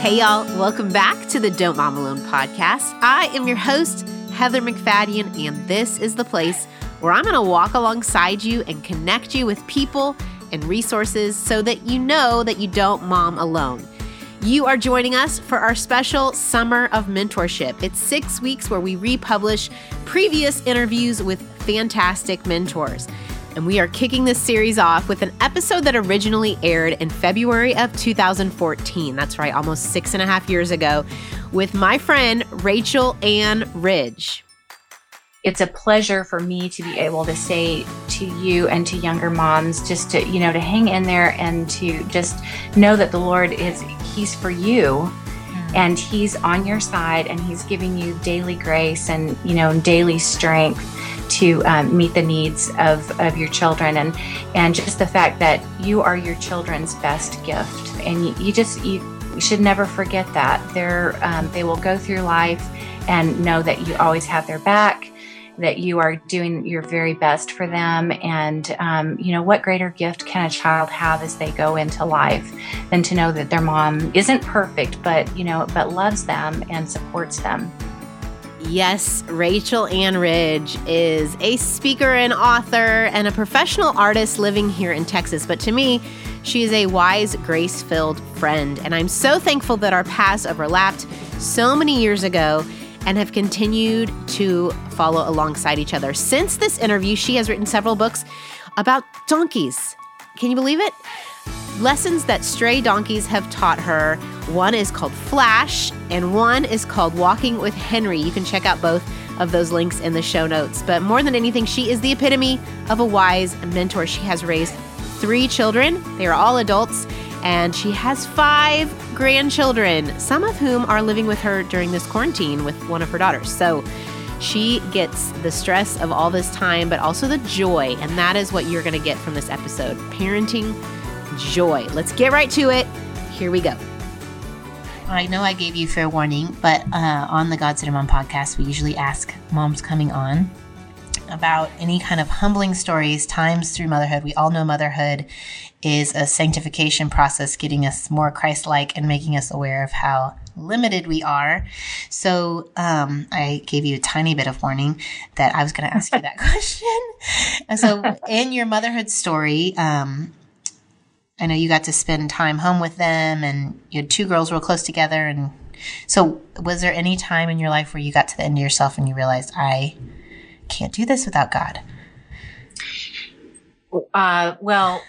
Hey, y'all, welcome back to the Don't Mom Alone podcast. I am your host, Heather MacFadyen, and this is the place where I'm going to walk alongside you and connect you with people and resources so that you know that you don't mom alone. You are joining us for our special Summer of Mentorship. It's six weeks where we republish previous interviews with fantastic mentors. And we are kicking this series off with an episode that originally aired in February of 2014. That's right, almost six and a half years ago, with my friend Rachel Anne Ridge. It's a pleasure for me to be able to say to you and to younger moms just to, you know, to hang in there and to just know that the Lord is, He's for you mm. and He's on your side and He's giving you daily grace and, you know, daily strength to um, meet the needs of, of your children and and just the fact that you are your children's best gift. And you, you just you, should never forget that. They're um, they will go through life and know that you always have their back that you are doing your very best for them. And um, you know what greater gift can a child have as they go into life than to know that their mom isn't perfect but you know but loves them and supports them Yes, Rachel Anne Ridge is a speaker and author and a professional artist living here in Texas. But to me, she is a wise, grace filled friend. And I'm so thankful that our paths overlapped so many years ago and have continued to follow alongside each other. Since this interview, she has written several books about donkeys. Can you believe it? Lessons that stray donkeys have taught her. One is called Flash, and one is called Walking with Henry. You can check out both of those links in the show notes. But more than anything, she is the epitome of a wise mentor. She has raised three children, they are all adults, and she has five grandchildren, some of whom are living with her during this quarantine with one of her daughters. So she gets the stress of all this time, but also the joy. And that is what you're going to get from this episode parenting joy. Let's get right to it. Here we go. I know I gave you fair warning, but uh, on the Don't Mom podcast, we usually ask moms coming on about any kind of humbling stories, times through motherhood. We all know motherhood is a sanctification process, getting us more Christ like and making us aware of how limited we are. So um, I gave you a tiny bit of warning that I was going to ask you that question. So, in your motherhood story, um, I know you got to spend time home with them and you had two girls real close together. And so, was there any time in your life where you got to the end of yourself and you realized, I can't do this without God? Uh, well,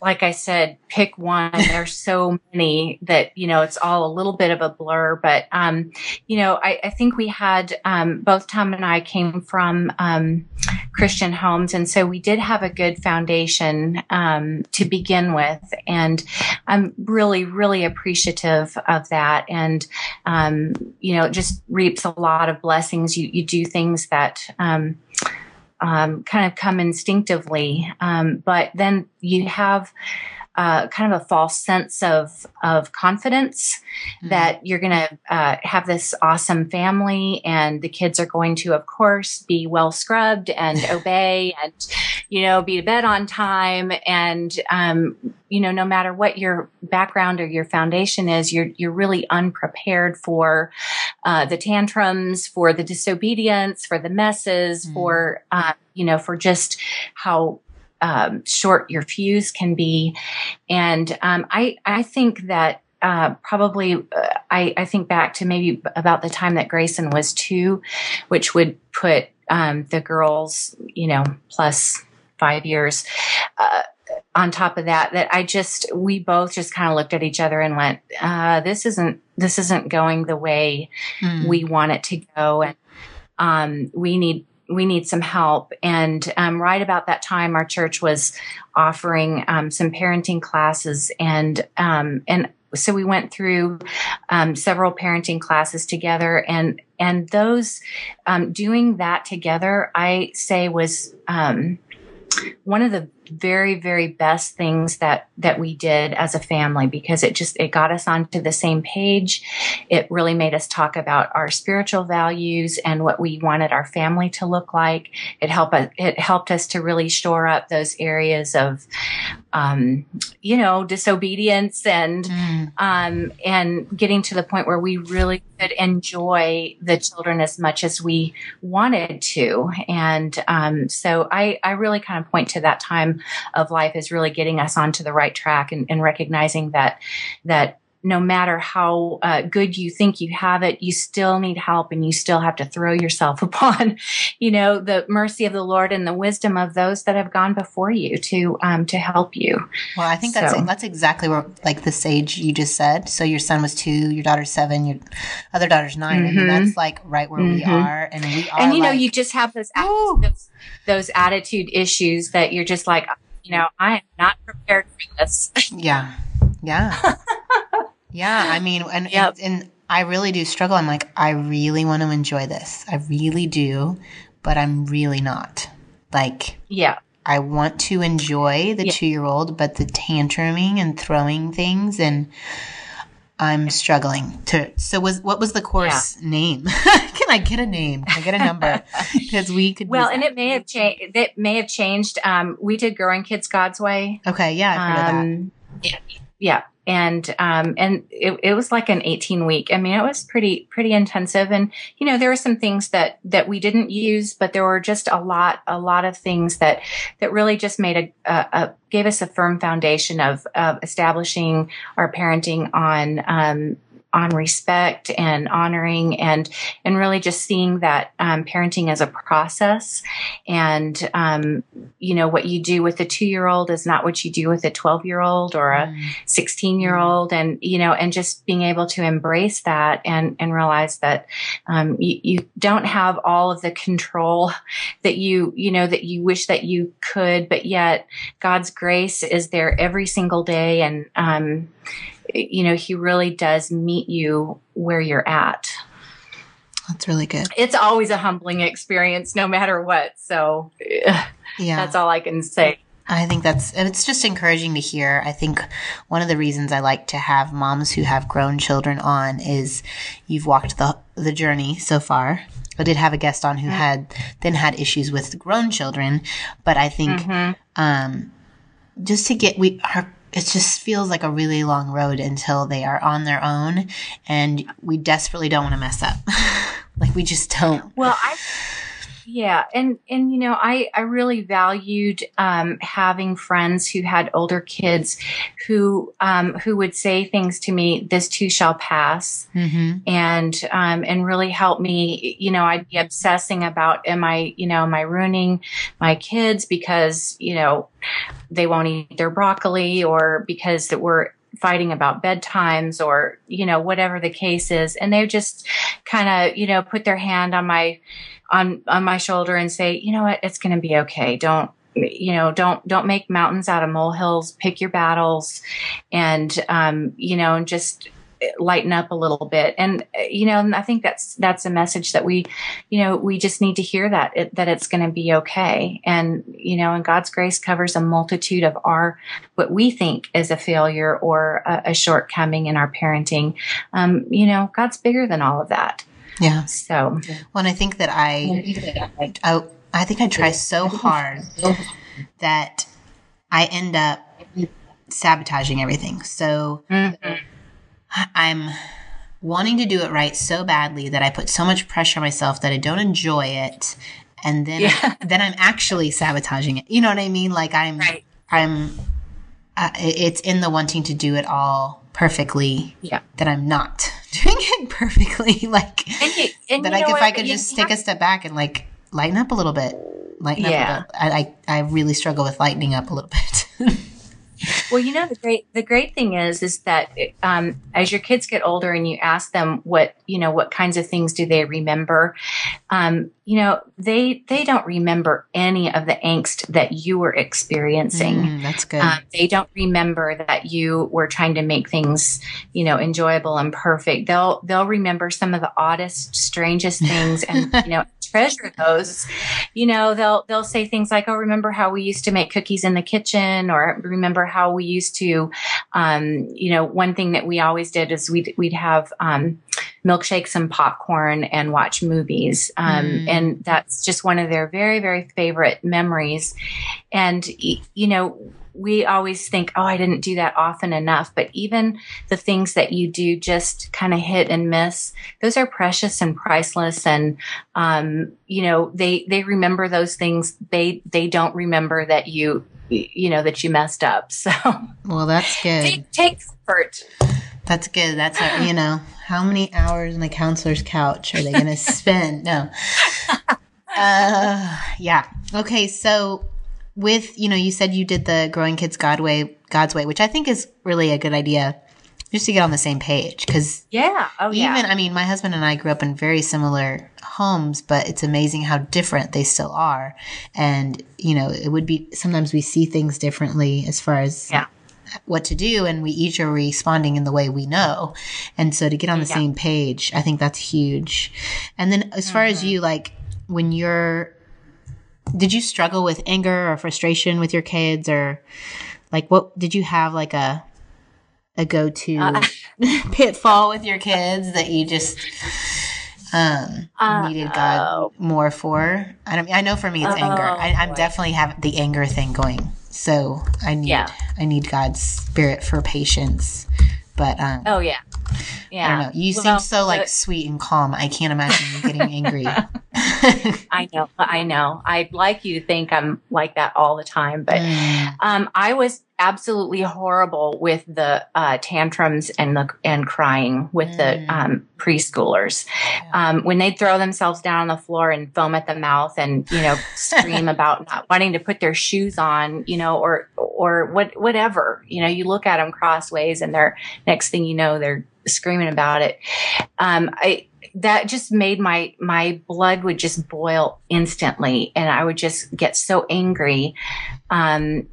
like I said, pick one. There's so many that, you know, it's all a little bit of a blur. But, um, you know, I, I think we had, um, both Tom and I came from, um, Christian homes. And so we did have a good foundation, um, to begin with. And I'm really, really appreciative of that. And, um, you know, it just reaps a lot of blessings. You, you do things that, um, um, kind of come instinctively. Um, but then you have uh, kind of a false sense of of confidence mm-hmm. that you're going to uh, have this awesome family, and the kids are going to, of course, be well scrubbed and obey, and you know, be to bed on time, and um, you know, no matter what your background or your foundation is, you're you're really unprepared for uh, the tantrums, for the disobedience, for the messes, mm-hmm. for uh, you know, for just how um, short your fuse can be. And um, I, I think that uh, probably uh, I, I, think back to maybe about the time that Grayson was two, which would put um, the girls, you know, plus five years. Uh, on top of that, that I just we both just kind of looked at each other and went, uh, "This isn't this isn't going the way mm. we want it to go," and um, we need we need some help. And um, right about that time, our church was offering um, some parenting classes, and um, and so we went through um, several parenting classes together, and and those um, doing that together, I say was um, one of the very very best things that that we did as a family because it just it got us onto the same page. It really made us talk about our spiritual values and what we wanted our family to look like. It helped us it helped us to really shore up those areas of um, you know disobedience and mm. um, and getting to the point where we really could enjoy the children as much as we wanted to. And um, so I, I really kind of point to that time of life is really getting us onto the right track and, and recognizing that that no matter how uh, good you think you have it, you still need help and you still have to throw yourself upon, you know, the mercy of the Lord and the wisdom of those that have gone before you to, um, to help you. Well, I think that's, so. that's exactly where, like the sage you just said. So your son was two, your daughter's seven, your other daughter's 9 mm-hmm. I mean, mm-hmm. that's like right where mm-hmm. we are. And we are. And you like, know, you just have those, those, those attitude issues that you're just like, you know, I am not prepared for this. Yeah. Yeah. Yeah, I mean, and, yep. and, and I really do struggle. I'm like, I really want to enjoy this. I really do, but I'm really not. Like, yeah. I want to enjoy the yeah. two year old, but the tantruming and throwing things and I'm struggling to. So was what was the course yeah. name? Can I get a name? Can I get a number? Because we could. Well, and it may have changed. It may have changed. Um, we did growing kids God's way. Okay, yeah, I've heard um, of that. Yeah, yeah, and um, and it, it was like an 18 week. I mean it was pretty pretty intensive. And you know there were some things that that we didn't use but there were just a lot a lot of things that that really just made a, a, a gave us a firm foundation of of establishing our parenting on um, on respect and honoring and and really just seeing that um, parenting as a process. And um, you know what you do with a two year old is not what you do with a 12 year old or a 16 year old and you know and just being able to embrace that and and realize that um, you, you don't have all of the control that you you know that you wish that you could but yet God's grace is there every single day. And um, you know, he really does meet you where you're at. That's really good. It's always a humbling experience, no matter what. So, yeah, that's all I can say. I think that's, and it's just encouraging to hear. I think one of the reasons I like to have moms who have grown children on is you've walked the, the journey so far. I did have a guest on who had then had issues with grown children, but I think, mm-hmm. um, just to get, we, our it just feels like a really long road until they are on their own and we desperately don't want to mess up. Like we just don't. Well i yeah and and you know i i really valued um, having friends who had older kids who um, who would say things to me this too shall pass mm-hmm. and um, and really help me you know i'd be obsessing about am i you know am i ruining my kids because you know they won't eat their broccoli or because that we're fighting about bedtimes or you know whatever the case is and they just kind of you know put their hand on my on on my shoulder and say you know what? It's going to be okay. Don't you know don't don't make mountains out of molehills. Pick your battles and um you know and just lighten up a little bit. And you know i think that's that's a message that we you know we just need to hear that it, that it's going to be okay. And you know and god's grace covers a multitude of our what we think is a failure or a, a shortcoming in our parenting. Um, you know god's bigger than all of that yeah so well i think that i i, I think i try so hard that i end up sabotaging everything so mm-hmm I'm wanting to do it right so badly that I put so much pressure on myself that I don't enjoy it. And then, yeah. then I'm actually sabotaging it. You know what I mean? Like I'm, right. I'm, uh, it's in the wanting to do it all perfectly yeah. that I'm not doing it perfectly. like and you, and that I, if I could just take a step back and like lighten up a little bit, lighten yeah. up a bit. I, I, I really struggle with lightening up a little bit. Well, you know the great the great thing is is that um, as your kids get older and you ask them what you know what kinds of things do they remember, um, you know they they don't remember any of the angst that you were experiencing. Mm, that's good. Um, they don't remember that you were trying to make things you know enjoyable and perfect. They'll they'll remember some of the oddest, strangest things, and you know treasure those. You know they'll they'll say things like, "Oh, remember how we used to make cookies in the kitchen," or "Remember how we used to." Um, you know, one thing that we always did is we'd we'd have um, milkshakes and popcorn and watch movies. Um, mm. And that's just one of their very, very favorite memories. And, you know, we always think, oh, I didn't do that often enough. But even the things that you do just kind of hit and miss, those are precious and priceless. And, um, you know, they, they remember those things. They, they don't remember that you, you know, that you messed up. So, well, that's good. Take, take comfort. That's good. That's a, you know, how many hours on the counselor's couch are they going to spend? No. Uh, yeah. Okay. So with, you know, you said you did the growing kids God way, God's way, which I think is really a good idea just to get on the same page. Cause yeah. Oh, even, yeah. I mean, my husband and I grew up in very similar homes, but it's amazing how different they still are. And, you know, it would be, sometimes we see things differently as far as yeah what to do and we each are responding in the way we know. And so to get on the yeah. same page, I think that's huge. And then as far mm-hmm. as you like when you're did you struggle with anger or frustration with your kids or like what did you have like a a go-to uh, pitfall with your kids that you just um uh, needed God more for? I don't I know for me it's anger. I, am definitely have the anger thing going. So I need yeah. I need God's spirit for patience. But um Oh yeah. Yeah. I don't know. You well, seem so like sweet and calm. I can't imagine you getting angry. I know. I know. I'd like you to think I'm like that all the time, but mm. um I was absolutely horrible with the uh, tantrums and the and crying with mm. the um, preschoolers yeah. um, when they'd throw themselves down on the floor and foam at the mouth and you know scream about not wanting to put their shoes on you know or or what whatever you know you look at them crossways and they're next thing you know they're screaming about it um, I that just made my my blood would just boil instantly and i would just get so angry um,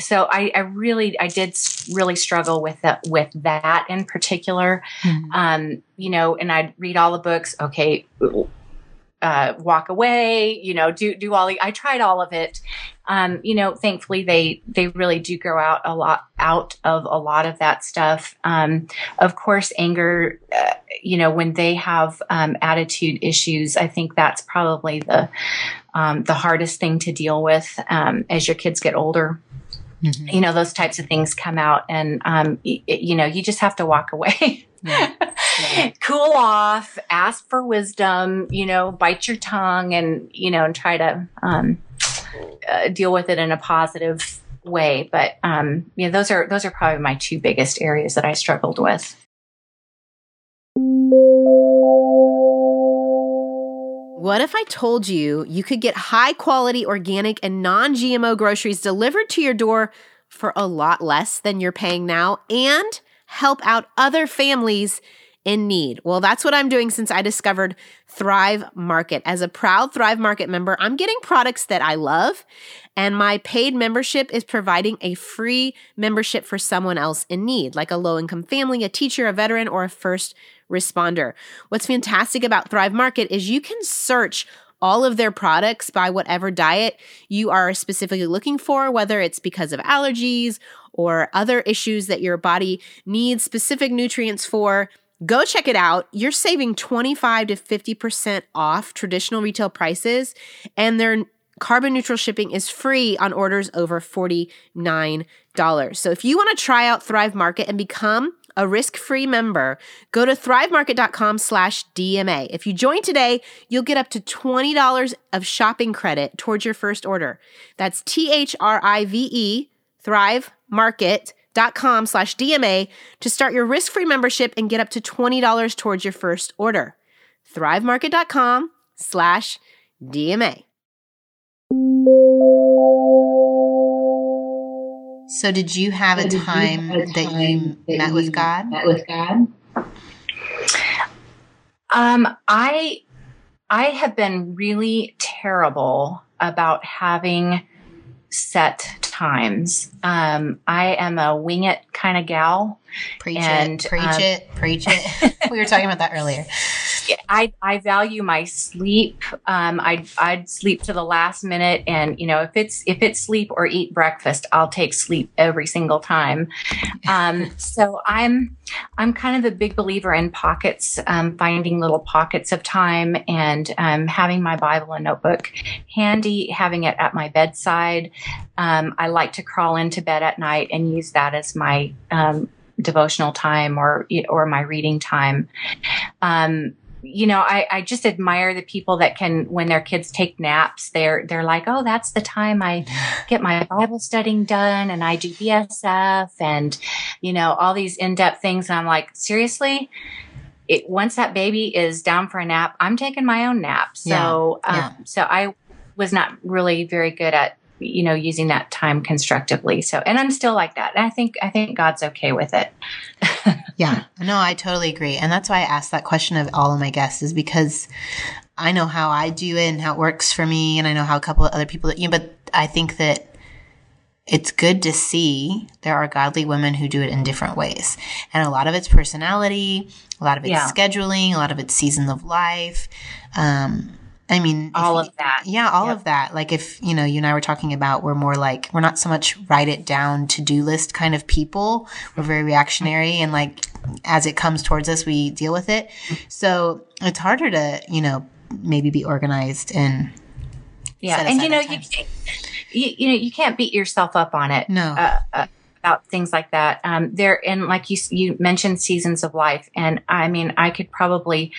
so I, I, really I did really struggle with that with that in particular. Mm-hmm. Um, you know, and I'd read all the books. Okay, uh, walk away. You know, do do all the. I tried all of it. Um, you know, thankfully they they really do grow out a lot out of a lot of that stuff. Um, of course, anger. Uh, you know, when they have um, attitude issues, I think that's probably the um, the hardest thing to deal with um, as your kids get older. Mm-hmm. You know, those types of things come out, and um, y- you know, you just have to walk away. Yeah. Cool off, ask for wisdom, you know, bite your tongue and, you know, and try to um, uh, deal with it in a positive way. But, um, you know, those are, those are probably my two biggest areas that I struggled with. What if I told you you could get high quality organic and non GMO groceries delivered to your door for a lot less than you're paying now and help out other families in need? Well, that's what I'm doing since I discovered Thrive Market. As a proud Thrive Market member, I'm getting products that I love, and my paid membership is providing a free membership for someone else in need, like a low income family, a teacher, a veteran, or a first responder. What's fantastic about Thrive Market is you can search all of their products by whatever diet you are specifically looking for, whether it's because of allergies or other issues that your body needs specific nutrients for. Go check it out. You're saving 25 to 50% off traditional retail prices, and their carbon neutral shipping is free on orders over $49. So if you want to try out Thrive Market and become a risk-free member, go to thrivemarket.com slash DMA. If you join today, you'll get up to $20 of shopping credit towards your first order. That's T-H-R-I-V-E, thrivemarket.com slash DMA to start your risk-free membership and get up to $20 towards your first order. thrivemarket.com slash DMA. So, did you have a time that you met with God? Met with God. Um, I I have been really terrible about having set times. Um, I am a wing it kind of gal. Preach and, it, preach um, it, preach it. we were talking about that earlier. I, I value my sleep. Um, I'd, I'd sleep to the last minute. And, you know, if it's, if it's sleep or eat breakfast, I'll take sleep every single time. Um, so I'm, I'm kind of a big believer in pockets, um, finding little pockets of time and, um, having my Bible and notebook handy, having it at my bedside. Um, I like to crawl into bed at night and use that as my, um, devotional time or or my reading time. Um, you know, I, I just admire the people that can, when their kids take naps, they're, they're like, oh, that's the time I get my Bible studying done and I do BSF and, you know, all these in-depth things. And I'm like, seriously? It, once that baby is down for a nap, I'm taking my own nap. So, yeah, yeah. Um, so I was not really very good at you know using that time constructively so and i'm still like that and i think i think god's okay with it yeah no i totally agree and that's why i asked that question of all of my guests is because i know how i do it and how it works for me and i know how a couple of other people that you know, but i think that it's good to see there are godly women who do it in different ways. And a lot of it's personality, a lot of it's yeah. scheduling, a lot of it's seasons of life. Um, I mean, all if, of that. Yeah, all yep. of that. Like if, you know, you and I were talking about, we're more like, we're not so much write it down to do list kind of people. We're very reactionary and like as it comes towards us, we deal with it. So it's harder to, you know, maybe be organized and. Yeah. And you know, you, you, you know, you can't beat yourself up on it. No. Uh, uh, about things like that. Um, there, and like you, you mentioned seasons of life. And I mean, I could probably,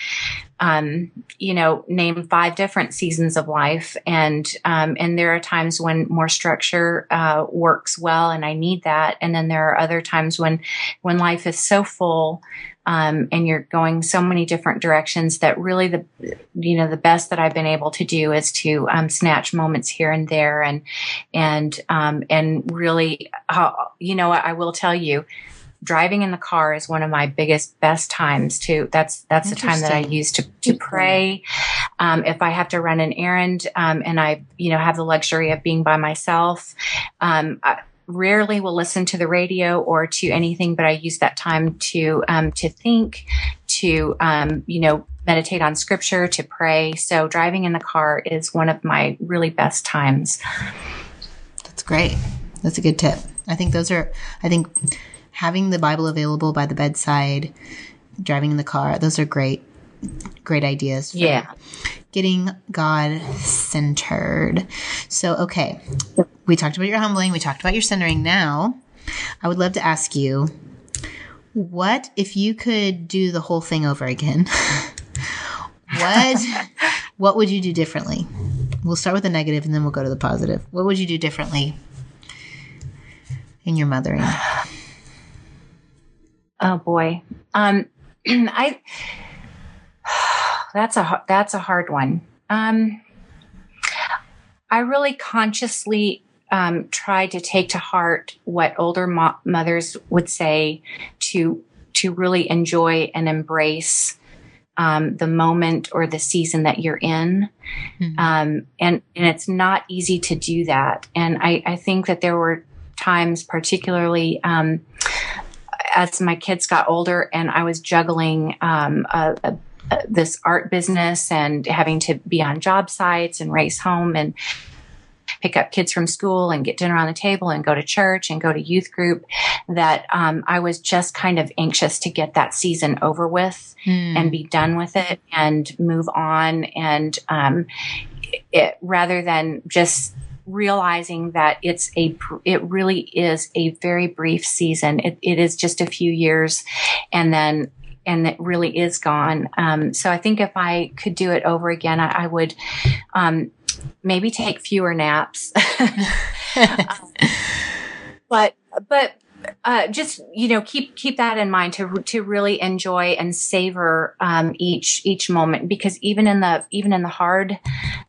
um, you know, name five different seasons of life. And, um, and there are times when more structure, uh, works well and I need that. And then there are other times when, when life is so full, um, and you're going so many different directions that really the you know the best that I've been able to do is to um, snatch moments here and there and and um, and really uh, you know I will tell you driving in the car is one of my biggest best times too. That's that's the time that i use to, to pray. Um, if i have to run an errand um, and i you know have the luxury of being by myself um, I, rarely will listen to the radio or to anything, but I use that time to um, to think, to um, you know meditate on scripture, to pray. So driving in the car is one of my really best times. That's great. That's a good tip. I think those are. I think having the Bible available by the bedside, driving in the car, those are great, great ideas. yeah getting God centered. So, okay, we talked about your humbling, we talked about your centering. Now, I would love to ask you what if you could do the whole thing over again? what what would you do differently? We'll start with the negative and then we'll go to the positive. What would you do differently in your mothering? Oh boy. Um I that's a that's a hard one. Um, I really consciously um, try to take to heart what older mo- mothers would say to to really enjoy and embrace um, the moment or the season that you're in. Mm-hmm. Um, and, and it's not easy to do that. And I, I think that there were times, particularly um, as my kids got older and I was juggling um, a, a this art business and having to be on job sites and race home and pick up kids from school and get dinner on the table and go to church and go to youth group that um, I was just kind of anxious to get that season over with hmm. and be done with it and move on and um, it, rather than just realizing that it's a it really is a very brief season it, it is just a few years and then and it really is gone. Um, so I think if I could do it over again, I, I would um, maybe take fewer naps. um, but but uh, just you know keep keep that in mind to to really enjoy and savor um, each each moment because even in the even in the hard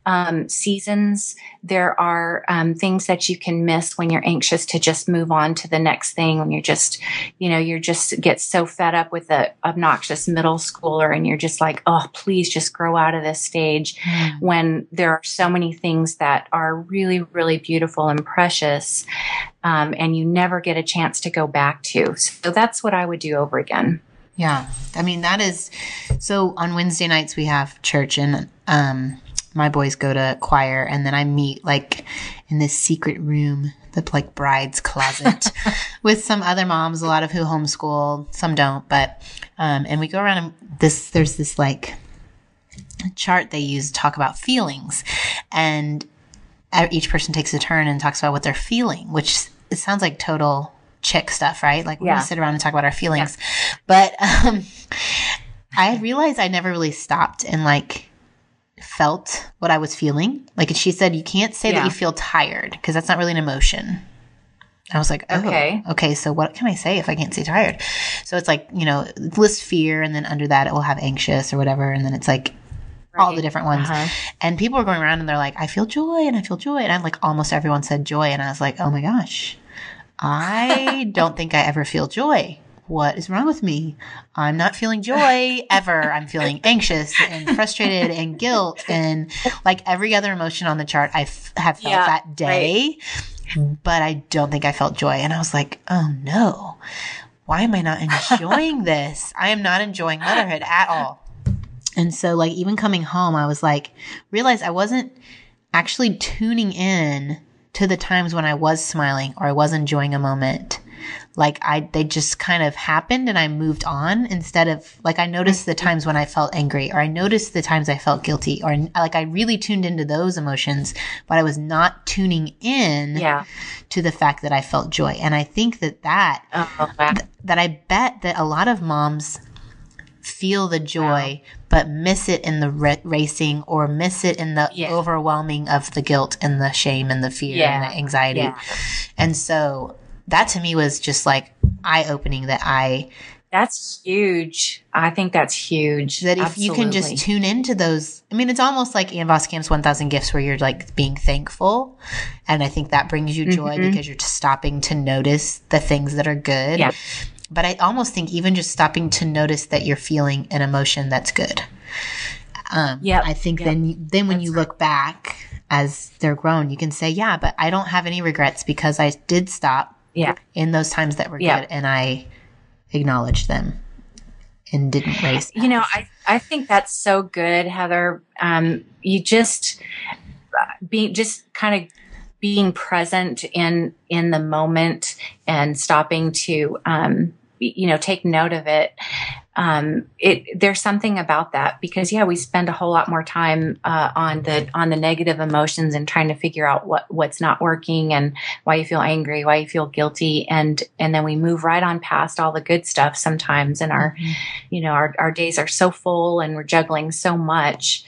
um, seasons there are um, things that you can miss when you're anxious to just move on to the next thing when you're just you know you're just get so fed up with the obnoxious middle schooler and you're just like oh please just grow out of this stage mm. when there are so many things that are really really beautiful and precious um, and you never get a chance to go back to. So that's what I would do over again. Yeah. I mean, that is so on Wednesday nights we have church and um, my boys go to choir and then I meet like in this secret room, the like bride's closet with some other moms, a lot of who homeschool, some don't, but, um, and we go around and this, there's this like chart they use to talk about feelings and each person takes a turn and talks about what they're feeling, which it sounds like total chick stuff, right? Like we yeah. sit around and talk about our feelings. Yeah. But um, I realized I never really stopped and like felt what I was feeling. Like she said, you can't say yeah. that you feel tired because that's not really an emotion. I was like, oh, okay. okay, so what can I say if I can't say tired? So it's like, you know, list fear, and then under that it will have anxious or whatever. And then it's like right. all the different ones. Uh-huh. And people are going around and they're like, I feel joy and I feel joy. And I'm like, almost everyone said joy. And I was like, oh my gosh, I don't think I ever feel joy. What is wrong with me? I'm not feeling joy ever. I'm feeling anxious and frustrated and guilt and like every other emotion on the chart I f- have felt yeah, that day. Right. But I don't think I felt joy. And I was like, oh no, why am I not enjoying this? I am not enjoying motherhood at all. And so, like, even coming home, I was like, realized I wasn't actually tuning in to the times when I was smiling or I was enjoying a moment. Like I, they just kind of happened and I moved on instead of like I noticed the times when I felt angry or I noticed the times I felt guilty or like I really tuned into those emotions, but I was not tuning in yeah. to the fact that I felt joy. And I think that that, oh, th- that I bet that a lot of moms feel the joy, wow. But miss it in the re- racing or miss it in the yeah. overwhelming of the guilt and the shame and the fear yeah. and the anxiety. Yeah. And so that to me was just like eye opening that I. That's huge. I think that's huge. That if Absolutely. you can just tune into those, I mean, it's almost like Ann Voskamp's 1000 Gifts where you're like being thankful. And I think that brings you joy mm-hmm. because you're just stopping to notice the things that are good. Yeah. But I almost think even just stopping to notice that you're feeling an emotion that's good. Um, yeah, I think yep. then then when that's you look right. back as they're grown, you can say, yeah, but I don't have any regrets because I did stop. Yeah. In those times that were yeah. good, and I acknowledged them and didn't race. You know, I I think that's so good, Heather. Um, you just uh, being just kind of being present in in the moment and stopping to um, you know take note of it um, it there's something about that because yeah we spend a whole lot more time uh, on the on the negative emotions and trying to figure out what what's not working and why you feel angry why you feel guilty. And and then we move right on past all the good stuff sometimes and our mm-hmm. you know our, our days are so full and we're juggling so much.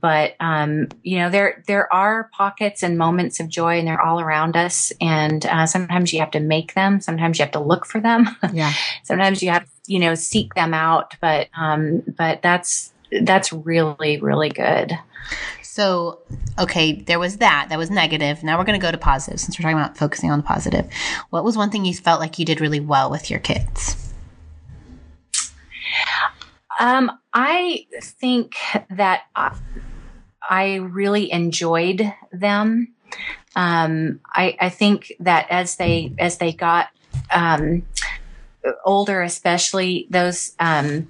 But um, you know there there are pockets and moments of joy and they're all around us. And uh, sometimes you have to make them. Sometimes you have to look for them. Yeah. Sometimes you have you know seek them out but um but that's that's really really good. So okay there was that. That was negative. Now we're going to go to positive since we're talking about focusing on the positive. What was one thing you felt like you did really well with your kids? Um i think that I, I really enjoyed them. Um, I, I think that as they as they got um, older, especially those um,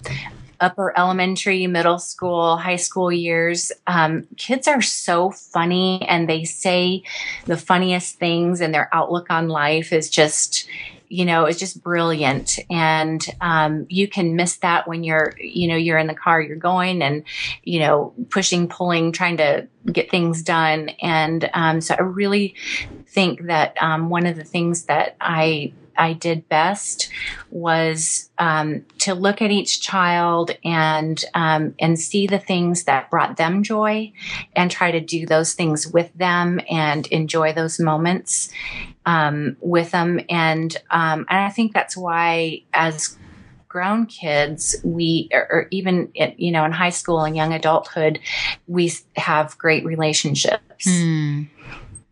upper elementary, middle school, high school years, um, kids are so funny and they say the funniest things, and their outlook on life is just you know it's just brilliant. And um, you can miss that when you're you know you're in the car you're going and you know pushing pulling trying to get things done. And um, so i really think that um, one of the things that i I did best was um, to look at each child and um, and see the things that brought them joy, and try to do those things with them and enjoy those moments um, with them. And um, and I think that's why as grown kids, we, or, even, you know, in high school and young adulthood, we have great relationships. Mm.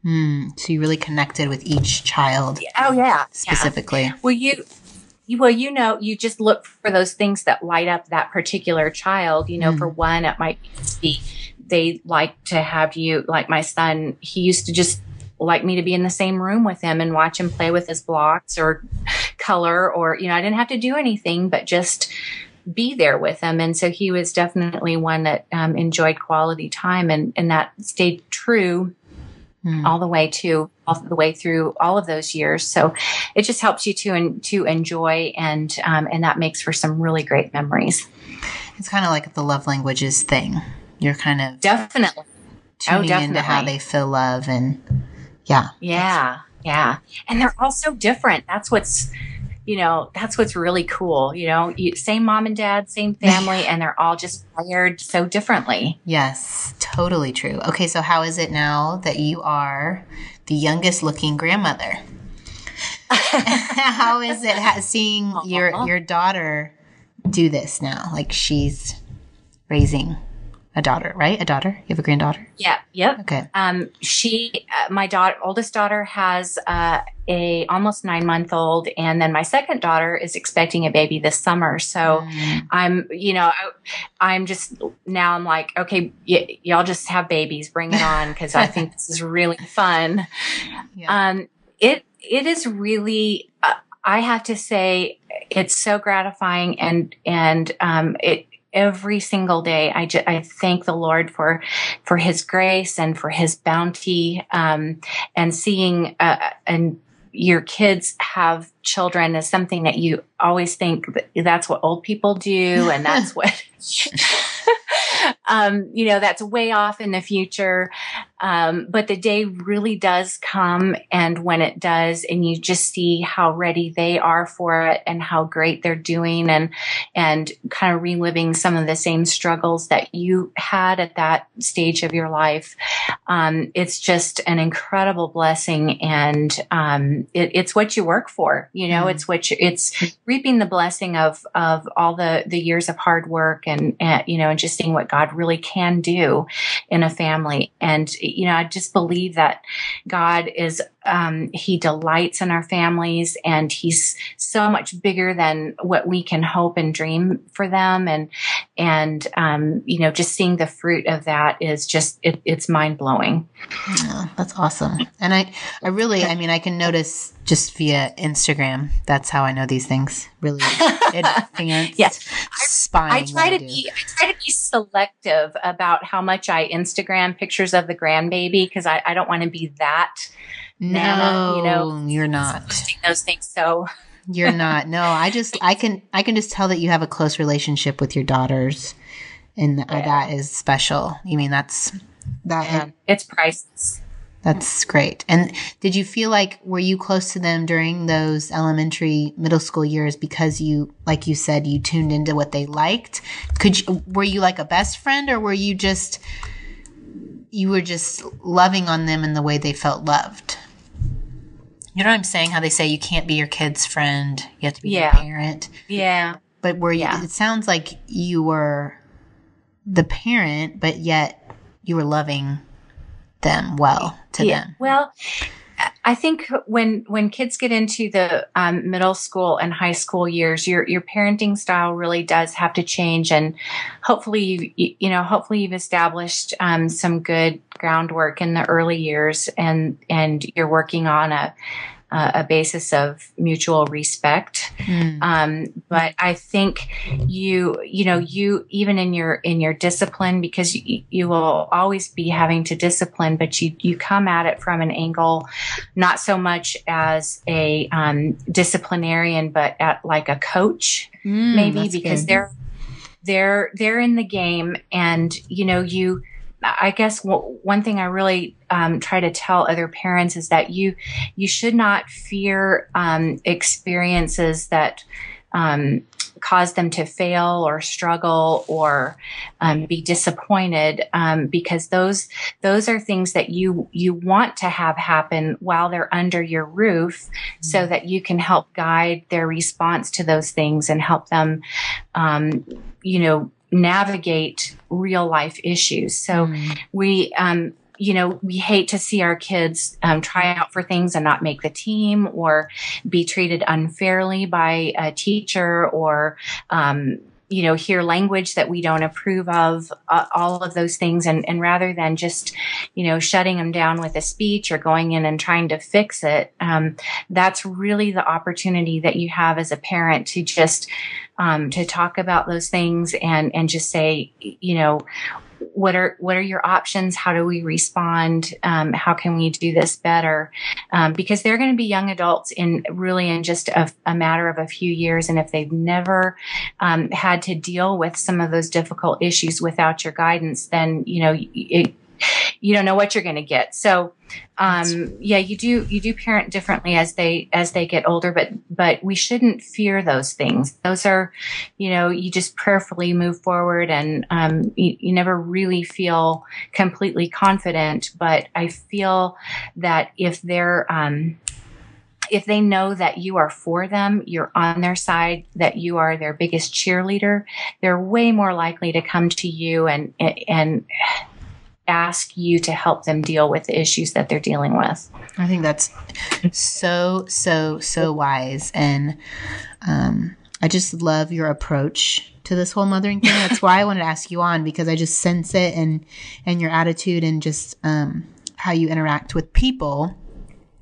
Mm. So you really connected with each child. Oh yeah, specifically. Yeah. Well, you. Well, you know, you just look for those things that light up that particular child. You know, mm. for one, it might be they like to have you, like my son, he used to just like me to be in the same room with him and watch him play with his blocks or color or, you know, I didn't have to do anything, but just be there with him. And so he was definitely one that um, enjoyed quality time and, and that stayed true mm. all the way to all the way through all of those years. So it just helps you to and to enjoy and um, and that makes for some really great memories. It's kind of like the love languages thing. You're kind of definitely tuning oh, into how they feel love and yeah, yeah, yeah, and they're all so different. That's what's you know, that's what's really cool. You know, you, same mom and dad, same family, and they're all just wired so differently. Yes, totally true. Okay, so how is it now that you are the youngest looking grandmother? how is it seeing your your daughter do this now? Like she's raising a daughter, right? A daughter. You have a granddaughter. Yeah. Yep. Okay. Um, she, uh, my daughter, oldest daughter, has uh, a almost nine month old, and then my second daughter is expecting a baby this summer. So mm. I'm, you know, I, am just now. I'm like, okay, y- y'all just have babies, bring it on, because I think this is really fun. Yeah. Um, it it is really. Uh, I have to say, it's so gratifying, and and um, it every single day. I, ju- I thank the Lord for for His grace and for His bounty, um, and seeing uh, and your kids have children is something that you always think that that's what old people do, and that's what. um, you know, that's way off in the future. Um, but the day really does come. And when it does, and you just see how ready they are for it and how great they're doing and, and kind of reliving some of the same struggles that you had at that stage of your life. Um, it's just an incredible blessing. And, um, it, it's what you work for. You know, mm. it's what you, it's reaping the blessing of, of all the, the years of hard work and, and, you know, and just seeing what God really can do in a family. And, you know, I just believe that God is, um, He delights in our families and He's so much bigger than what we can hope and dream for them. And, and, um, you know, just seeing the fruit of that is just, it, it's mind blowing. That's awesome. And I, I really, I mean, I can notice just via Instagram. That's how I know these things. Really advanced. yes. Spying I try to be I try to be selective about how much I Instagram pictures of the grandbaby because I, I don't want to be that no, you know. You're not those things. So you're not. No, I just I can I can just tell that you have a close relationship with your daughters and yeah. Uh, that is special. You mean that's that yeah, it's priceless. That's great. And did you feel like were you close to them during those elementary, middle school years because you, like you said, you tuned into what they liked? Could you, were you like a best friend, or were you just you were just loving on them in the way they felt loved? You know what I'm saying? How they say you can't be your kid's friend, you have to be yeah. your parent. Yeah. But were you? Yeah. It sounds like you were the parent, but yet you were loving them well to yeah. them? Well, I think when when kids get into the um, middle school and high school years, your your parenting style really does have to change, and hopefully you you know hopefully you've established um, some good groundwork in the early years, and and you're working on a uh, a basis of mutual respect. Mm. Um, but I think you, you know, you even in your in your discipline because you, you will always be having to discipline, but you you come at it from an angle not so much as a um, disciplinarian, but at like a coach, mm, maybe because good. they're they're they're in the game, and you know you I guess w- one thing I really um, try to tell other parents is that you you should not fear um, experiences that um, cause them to fail or struggle or um, be disappointed um, because those those are things that you you want to have happen while they're under your roof mm-hmm. so that you can help guide their response to those things and help them um, you know navigate real life issues so mm. we um, you know, we hate to see our kids um, try out for things and not make the team or be treated unfairly by a teacher or, um, you know, hear language that we don't approve of, uh, all of those things. And, and rather than just, you know, shutting them down with a speech or going in and trying to fix it, um, that's really the opportunity that you have as a parent to just, um, to talk about those things and, and just say, you know, what are what are your options? How do we respond? Um, how can we do this better? Um, because they're going to be young adults in really in just a, a, matter of a few years, and if they've never um, had to deal with some of those difficult issues without your guidance, then you know it, you don't know what you're going to get. So, um, yeah, you do you do parent differently as they as they get older, but but we shouldn't fear those things. Those are, you know, you just prayerfully move forward, and um, you, you never really feel completely confident. But I feel that if they're um, if they know that you are for them, you're on their side, that you are their biggest cheerleader, they're way more likely to come to you and and ask you to help them deal with the issues that they're dealing with. I think that's so, so, so wise. And um, I just love your approach to this whole mothering thing. That's why I wanted to ask you on because I just sense it and and your attitude and just um, how you interact with people.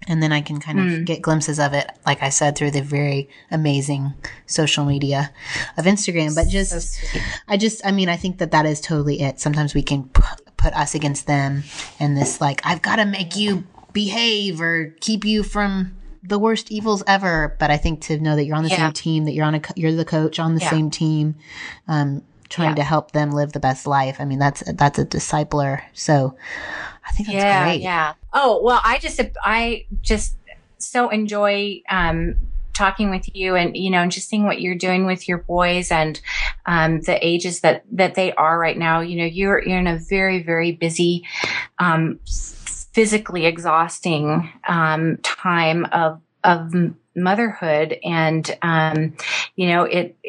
And then I can kind of mm. get glimpses of it, like I said, through the very amazing social media of Instagram. But just, so I just, I mean, I think that that is totally it. Sometimes we can put us against them and this like I've got to make you behave or keep you from the worst evils ever. But I think to know that you're on the yeah. same team, that you're on a you're the coach on the yeah. same team, um, trying yeah. to help them live the best life. I mean, that's that's a discipler. So I think that's yeah, great. Yeah. Oh well, I just I just so enjoy um, talking with you and you know and just seeing what you're doing with your boys and um, the ages that that they are right now. You know you're, you're in a very very busy um, physically exhausting um, time of of motherhood. And um, you know it,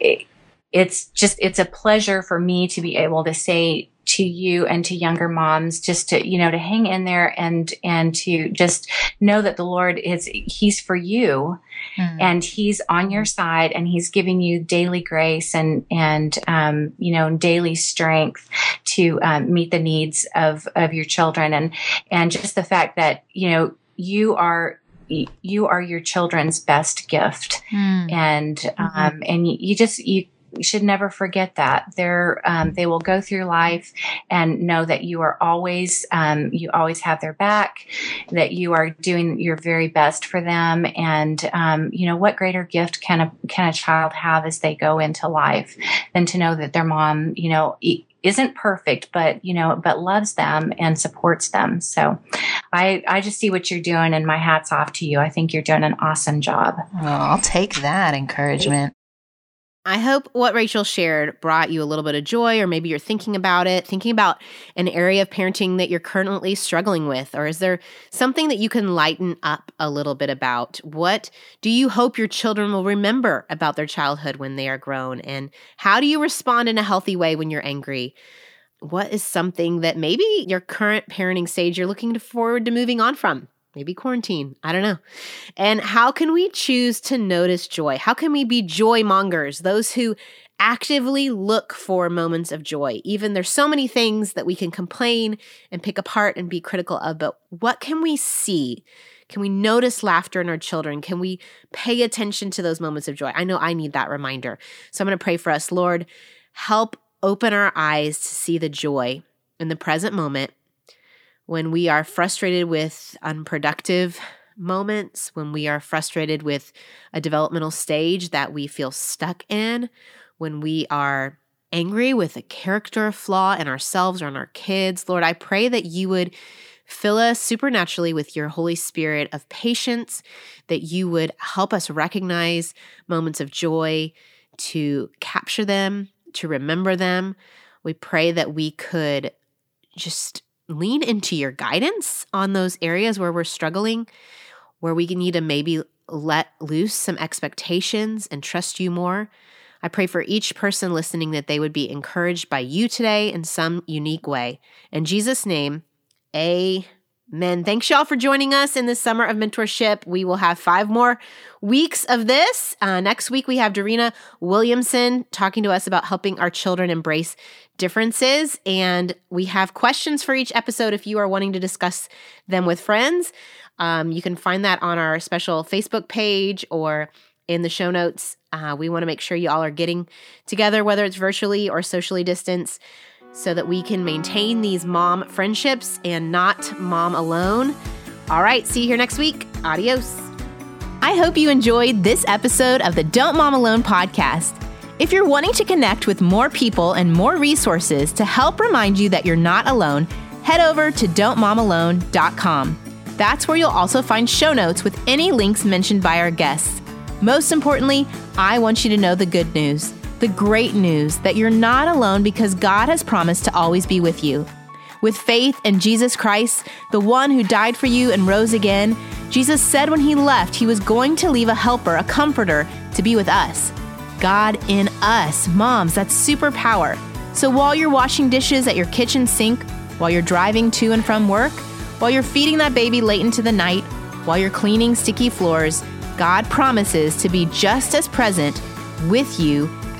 it it's just it's a pleasure for me to be able to say to you and to younger moms just to you know to hang in there and and to just know that the lord is he's for you mm. and he's on your side and he's giving you daily grace and and um, you know daily strength to um, meet the needs of of your children and and just the fact that you know you are you are your children's best gift mm. and mm-hmm. um, and you, you just you we should never forget that. They're, um, they will go through life and know that you are always, um, you always have their back, that you are doing your very best for them. And, um, you know, what greater gift can a, can a child have as they go into life than to know that their mom, you know, isn't perfect, but you know, but loves them and supports them. So I, I just see what you're doing and my hat's off to you. I think you're doing an awesome job. Well, I'll take that encouragement. I hope what Rachel shared brought you a little bit of joy, or maybe you're thinking about it, thinking about an area of parenting that you're currently struggling with, or is there something that you can lighten up a little bit about? What do you hope your children will remember about their childhood when they are grown? And how do you respond in a healthy way when you're angry? What is something that maybe your current parenting stage you're looking forward to moving on from? Maybe quarantine. I don't know. And how can we choose to notice joy? How can we be joy mongers, those who actively look for moments of joy? Even there's so many things that we can complain and pick apart and be critical of, but what can we see? Can we notice laughter in our children? Can we pay attention to those moments of joy? I know I need that reminder. So I'm going to pray for us. Lord, help open our eyes to see the joy in the present moment when we are frustrated with unproductive moments, when we are frustrated with a developmental stage that we feel stuck in, when we are angry with a character flaw in ourselves or in our kids, Lord, I pray that you would fill us supernaturally with your Holy Spirit of patience, that you would help us recognize moments of joy, to capture them, to remember them. We pray that we could just lean into your guidance on those areas where we're struggling, where we can need to maybe let loose some expectations and trust you more. I pray for each person listening that they would be encouraged by you today in some unique way. In Jesus' name, amen. Men, thanks, y'all, for joining us in this summer of mentorship. We will have five more weeks of this. Uh, next week, we have Dorena Williamson talking to us about helping our children embrace differences. And we have questions for each episode if you are wanting to discuss them with friends. Um, you can find that on our special Facebook page or in the show notes. Uh, we want to make sure you all are getting together, whether it's virtually or socially distanced, so that we can maintain these mom friendships and not mom alone. All right, see you here next week. Adios. I hope you enjoyed this episode of the Don't Mom Alone podcast. If you're wanting to connect with more people and more resources to help remind you that you're not alone, head over to don'tmomalone.com. That's where you'll also find show notes with any links mentioned by our guests. Most importantly, I want you to know the good news, the great news that you're not alone because God has promised to always be with you. With faith in Jesus Christ, the one who died for you and rose again, Jesus said when he left, he was going to leave a helper, a comforter, to be with us. God in us. Moms, that's superpower. So while you're washing dishes at your kitchen sink, while you're driving to and from work, while you're feeding that baby late into the night, while you're cleaning sticky floors, God promises to be just as present with you